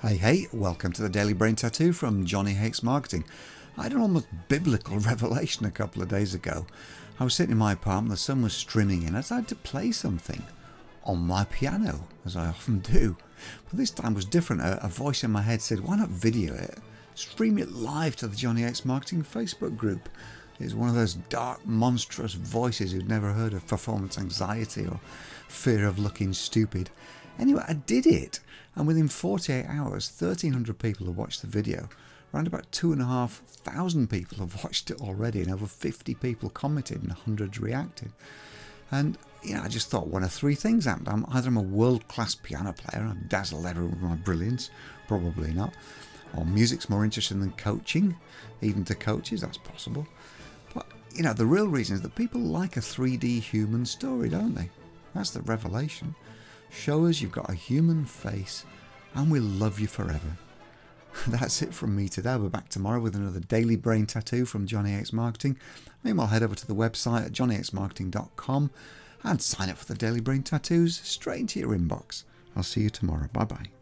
Hey, hey, welcome to the Daily Brain Tattoo from Johnny Hakes Marketing. I had an almost biblical revelation a couple of days ago. I was sitting in my apartment, the sun was streaming in, I decided to play something on my piano, as I often do. But this time was different. A, a voice in my head said, Why not video it? Stream it live to the Johnny Hakes Marketing Facebook group. It's one of those dark, monstrous voices who'd never heard of performance anxiety or fear of looking stupid. Anyway, I did it, and within 48 hours, 1,300 people have watched the video. Around about 2,500 people have watched it already, and over 50 people commented and hundreds reacted. And you know, I just thought one of three things happened. I'm either I'm a world class piano player and I dazzle everyone with my brilliance, probably not. Or music's more interesting than coaching, even to coaches, that's possible. But you know, the real reason is that people like a 3D human story, don't they? That's the revelation. Show us you've got a human face and we'll love you forever. That's it from me today. We're back tomorrow with another daily brain tattoo from Johnny Hakes Marketing. Meanwhile, head over to the website at johnnyhakesmarketing.com and sign up for the daily brain tattoos straight into your inbox. I'll see you tomorrow. Bye bye.